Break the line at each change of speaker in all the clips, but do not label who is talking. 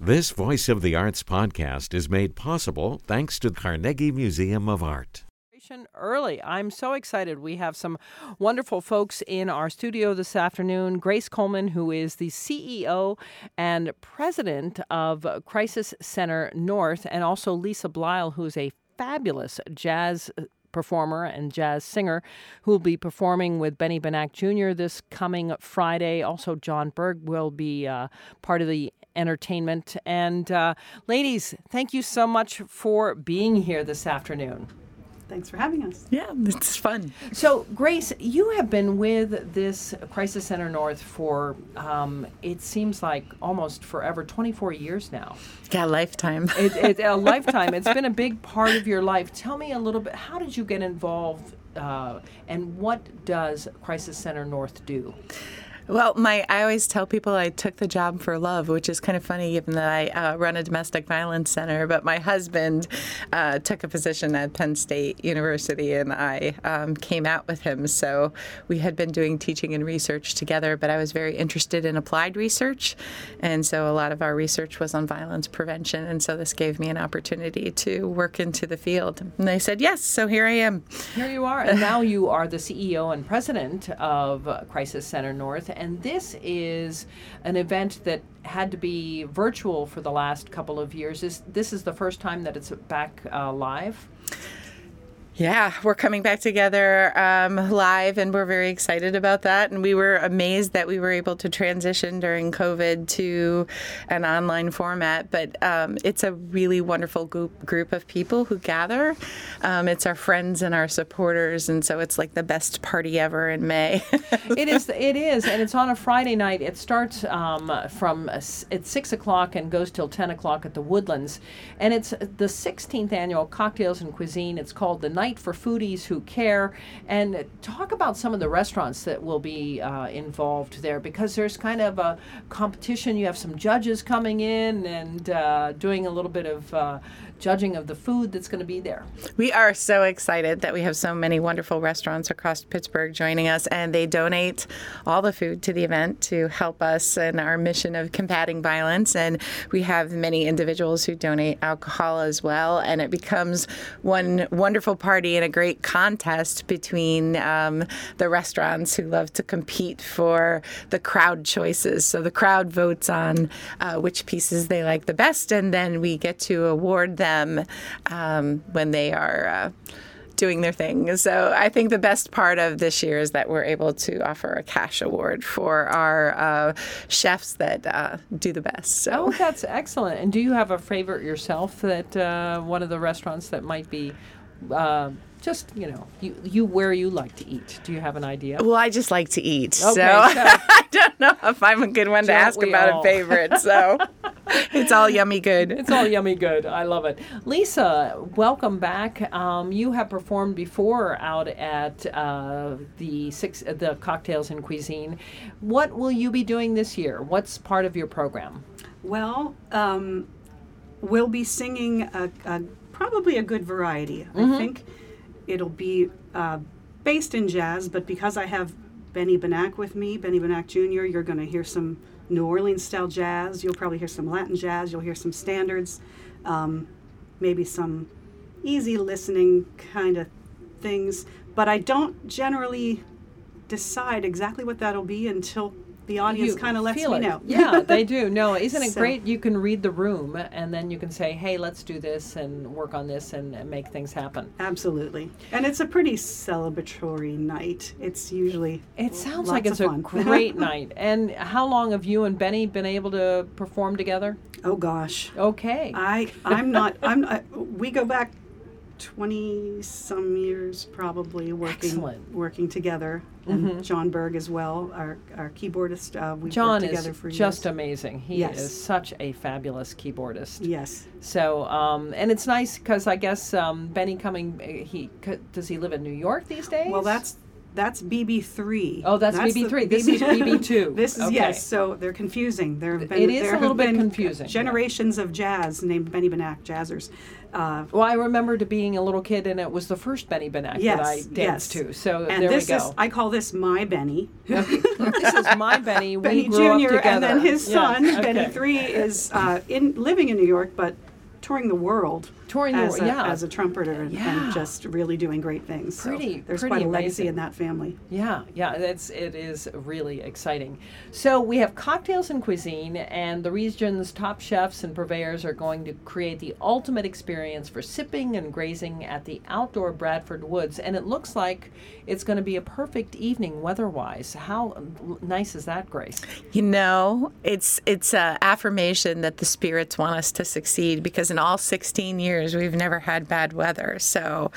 This Voice of the Arts podcast is made possible thanks to Carnegie Museum of Art.
Early. I'm so excited. We have some wonderful folks in our studio this afternoon. Grace Coleman, who is the CEO and president of Crisis Center North, and also Lisa Bleil, who is a fabulous jazz performer and jazz singer who will be performing with Benny Benack Jr. this coming Friday. Also, John Berg will be uh, part of the entertainment. And uh, ladies, thank you so much for being here this afternoon.
Thanks for having us.
Yeah, it's fun.
So, Grace, you have been with this Crisis Center North for, um, it seems like almost forever 24 years now.
Yeah, lifetime.
it, it, a lifetime. It's been a big part of your life. Tell me a little bit, how did you get involved uh, and what does Crisis Center North do?
Well, my I always tell people I took the job for love, which is kind of funny given that I uh, run a domestic violence center. But my husband uh, took a position at Penn State University, and I um, came out with him. So we had been doing teaching and research together. But I was very interested in applied research, and so a lot of our research was on violence prevention. And so this gave me an opportunity to work into the field. And I said yes. So here I am.
Here you are, and now you are the CEO and president of Crisis Center North and this is an event that had to be virtual for the last couple of years. Is this is the first time that it's back uh, live?
Yeah, we're coming back together um, live, and we're very excited about that. And we were amazed that we were able to transition during COVID to an online format. But um, it's a really wonderful group, group of people who gather. Um, it's our friends and our supporters, and so it's like the best party ever in May.
it is. It is, and it's on a Friday night. It starts um, from uh, at six o'clock and goes till ten o'clock at the Woodlands, and it's the 16th annual Cocktails and Cuisine. It's called the night for foodies who care, and talk about some of the restaurants that will be uh, involved there because there's kind of a competition. You have some judges coming in and uh, doing a little bit of uh, judging of the food that's going to be there.
We are so excited that we have so many wonderful restaurants across Pittsburgh joining us, and they donate all the food to the event to help us in our mission of combating violence. And we have many individuals who donate alcohol as well, and it becomes one wonderful party and a great contest between um, the restaurants who love to compete for the crowd choices. So the crowd votes on uh, which pieces they like the best, and then we get to award them um, when they are. Uh, doing their thing. So I think the best part of this year is that we're able to offer a cash award for our uh, chefs that uh, do the best. So.
Oh, that's excellent. And do you have a favorite yourself that uh, one of the restaurants that might be uh, just you know you you where you like to eat. Do you have an idea?
Well i just like to eat okay, so, so i don't know if i'm a good one to ask about all? a favorite so it's all yummy good.
It's all yummy good. I love it. Lisa welcome back. Um, you have performed before out at uh, the six uh, the cocktails and cuisine. What will you be doing this year? What's part of your program?
Well um, we'll be singing a, a, probably a good variety mm-hmm. i think it'll be uh, based in jazz, but because I have Benny Benack with me, Benny Benack Jr., you're going to hear some New Orleans style jazz. You'll probably hear some Latin jazz. You'll hear some standards, um, maybe some easy listening kind of things. But I don't generally decide exactly what that'll be until the audience kind of lets me
it.
know.
yeah, they do. No, isn't it so. great? You can read the room and then you can say, hey, let's do this and work on this and, and make things happen.
Absolutely. And it's a pretty celebratory night. It's usually.
It sounds like it's a great night. And how long have you and Benny been able to perform together?
Oh, gosh.
Okay.
I, I'm not, I'm not, we go back 20 some years probably working
Excellent.
working together and mm-hmm. John Berg as well our our keyboardist uh, we
John
worked together
is
for
just
years.
amazing he
yes.
is such a fabulous keyboardist
yes
so um, and it's nice because I guess um, Benny coming he does he live in New York these days
well that's That's BB3.
Oh, that's
the-
BB3. This is BB2.
this is
Okay.
yes. So they're confusing. There have been
It is a little bit confusing, yeah.
Generations of jazz named Benny Benack jazzers. Uh,
Well, I remember to being a little kid, and it was the first Benny Benack
yes,
that I danced
yes.
to. So
and
there
this
we
is
go.
I call this my Benny.
this is my Benny.
Benny
we grew up
Jr.
together.
and then his son
okay.
Benny Three is uh, in living in New York, but touring the world.
Touring the
as
world,
a,
yeah.
as a trumpeter and,
Yeah.
and just really doing great things. So there's
pretty
quite a legacy
amazing.
in that family.
Yeah, yeah, it's it is really exciting. So we have cocktails and cuisine, and the region's top chefs and purveyors are going to create the ultimate experience for sipping and grazing at the outdoor Bradford Woods, and it looks like it's going to be a perfect evening weather-wise. How nice is that, Grace?
You know, it's it's a affirmation that the spirits want us to succeed because in all 16 years we've never had bad weather. So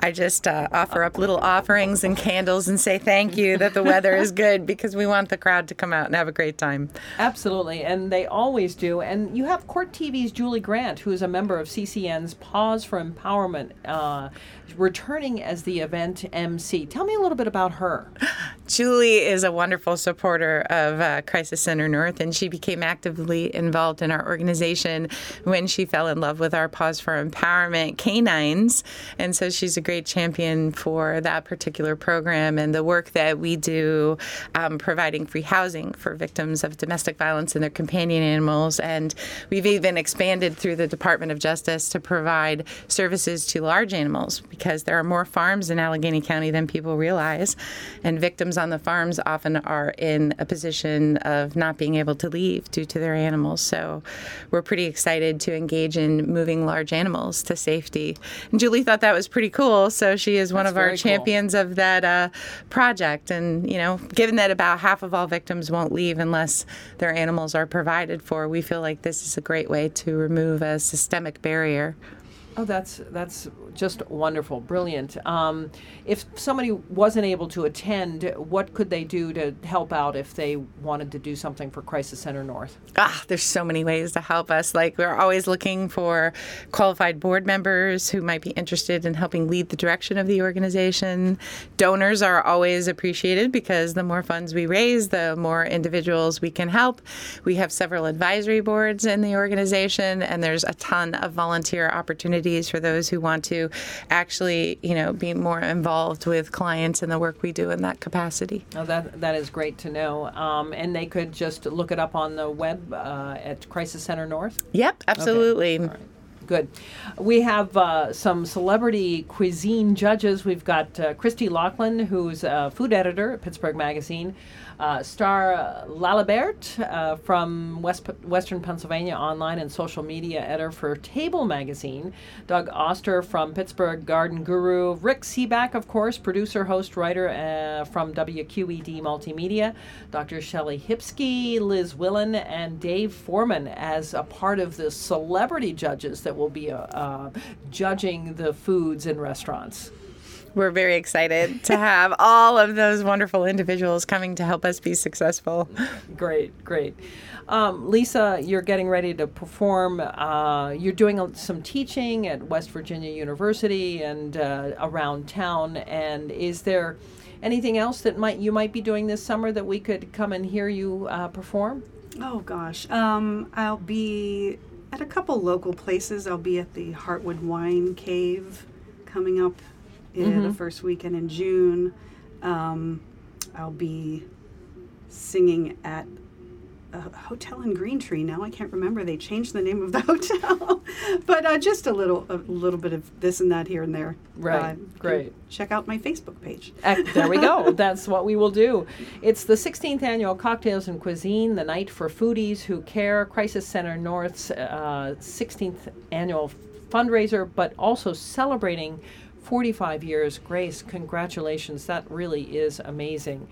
I just uh, offer up little offerings and candles and say thank you that the weather is good because we want the crowd to come out and have a great time.
Absolutely, and they always do. And you have Court TV's Julie Grant, who is a member of CCN's Paws for Empowerment, uh, returning as the event MC. Tell me a little bit about her.
Julie is a wonderful supporter of uh, Crisis Center North, and she became actively involved in our organization when she fell in love with our Paws for Empowerment canines. And so she's a great champion for that particular program and the work that we do um, providing free housing for victims of domestic violence and their companion animals. And we've even expanded through the Department of Justice to provide services to large animals because there are more farms in Allegheny County than people realize. And victims on the farms often are in a position of not being able to leave due to their animals. So we're pretty excited to engage in moving large animals to safety. And Julie thought that was pretty cool. So she is one
That's
of our
very cool.
champions of that uh, project. And, you know, given that about half of all victims won't leave unless their animals are provided for, we feel like this is a great way to remove a systemic barrier.
Oh, that's that's just wonderful, brilliant. Um, if somebody wasn't able to attend, what could they do to help out if they wanted to do something for Crisis Center North?
Ah, there's so many ways to help us. Like we're always looking for qualified board members who might be interested in helping lead the direction of the organization. Donors are always appreciated because the more funds we raise, the more individuals we can help. We have several advisory boards in the organization, and there's a ton of volunteer opportunities for those who want to actually, you know, be more involved with clients and the work we do in that capacity.
Oh, that that is great to know. Um, and they could just look it up on the web uh, at Crisis Center North.
Yep, absolutely.
Right. Good. We have uh, some celebrity cuisine judges. We've got uh, Christy Lachlan, who's a food editor at Pittsburgh Magazine, uh, Star Lalibert uh, from West, Western Pennsylvania online and social media editor for Table Magazine, Doug Oster from Pittsburgh Garden Guru, Rick Sebak, of course, producer, host, writer uh, from WQED Multimedia, Dr. Shelley Hipsky, Liz Willen, and Dave Foreman as a part of the celebrity judges that will be uh, uh, judging the foods in restaurants.
We're very excited to have all of those wonderful individuals coming to help us be successful.
Great, great. Um, Lisa, you're getting ready to perform. Uh, you're doing some teaching at West Virginia University and uh, around town. And is there anything else that might you might be doing this summer that we could come and hear you uh, perform?
Oh gosh, um, I'll be at a couple local places. I'll be at the Heartwood Wine Cave coming up in the first weekend in June. Um, I'll be singing at a hotel in Green Tree. Now I can't remember. They changed the name of the hotel, but uh, just a little, a little bit of this and that here and there.
Right,
Uh,
great.
Check out my Facebook page.
There we go. That's what we will do. It's the 16th annual Cocktails and Cuisine, the night for foodies who care. Crisis Center North's uh, 16th annual fundraiser, but also celebrating 45 years. Grace, congratulations. That really is amazing.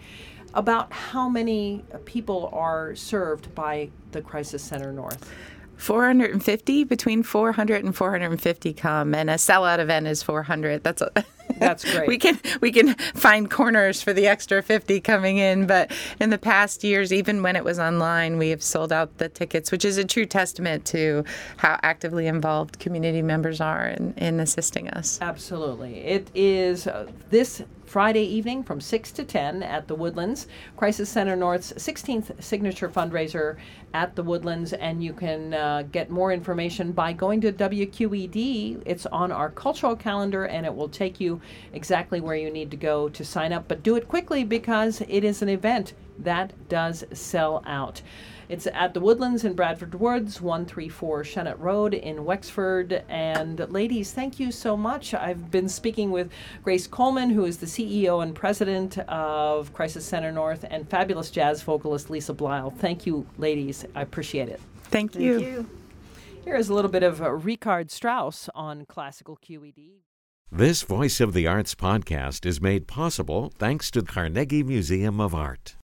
About how many people are served by the Crisis Center North?
450, between 400 and 450 come, and a sellout event is 400. That's a
That's great.
we can we can find corners for the extra 50 coming in, but in the past years, even when it was online, we have sold out the tickets, which is a true testament to how actively involved community members are in, in assisting us.
Absolutely. It is uh, this Friday evening from 6 to 10 at the Woodlands, Crisis Center North's 16th signature fundraiser at the Woodlands. And you can uh, get more information by going to WQED. It's on our cultural calendar and it will take you exactly where you need to go to sign up. But do it quickly because it is an event that does sell out. It's at the Woodlands in Bradford Woods, 134 Shenot Road in Wexford. And ladies, thank you so much. I've been speaking with Grace Coleman, who is the CEO and president of Crisis Center North, and fabulous jazz vocalist Lisa Bleil. Thank you, ladies. I appreciate it.
Thank,
Thank
you.
you.
Here is a little bit of uh, Richard Strauss on classical QED.
This Voice of the Arts podcast is made possible thanks to the Carnegie Museum of Art.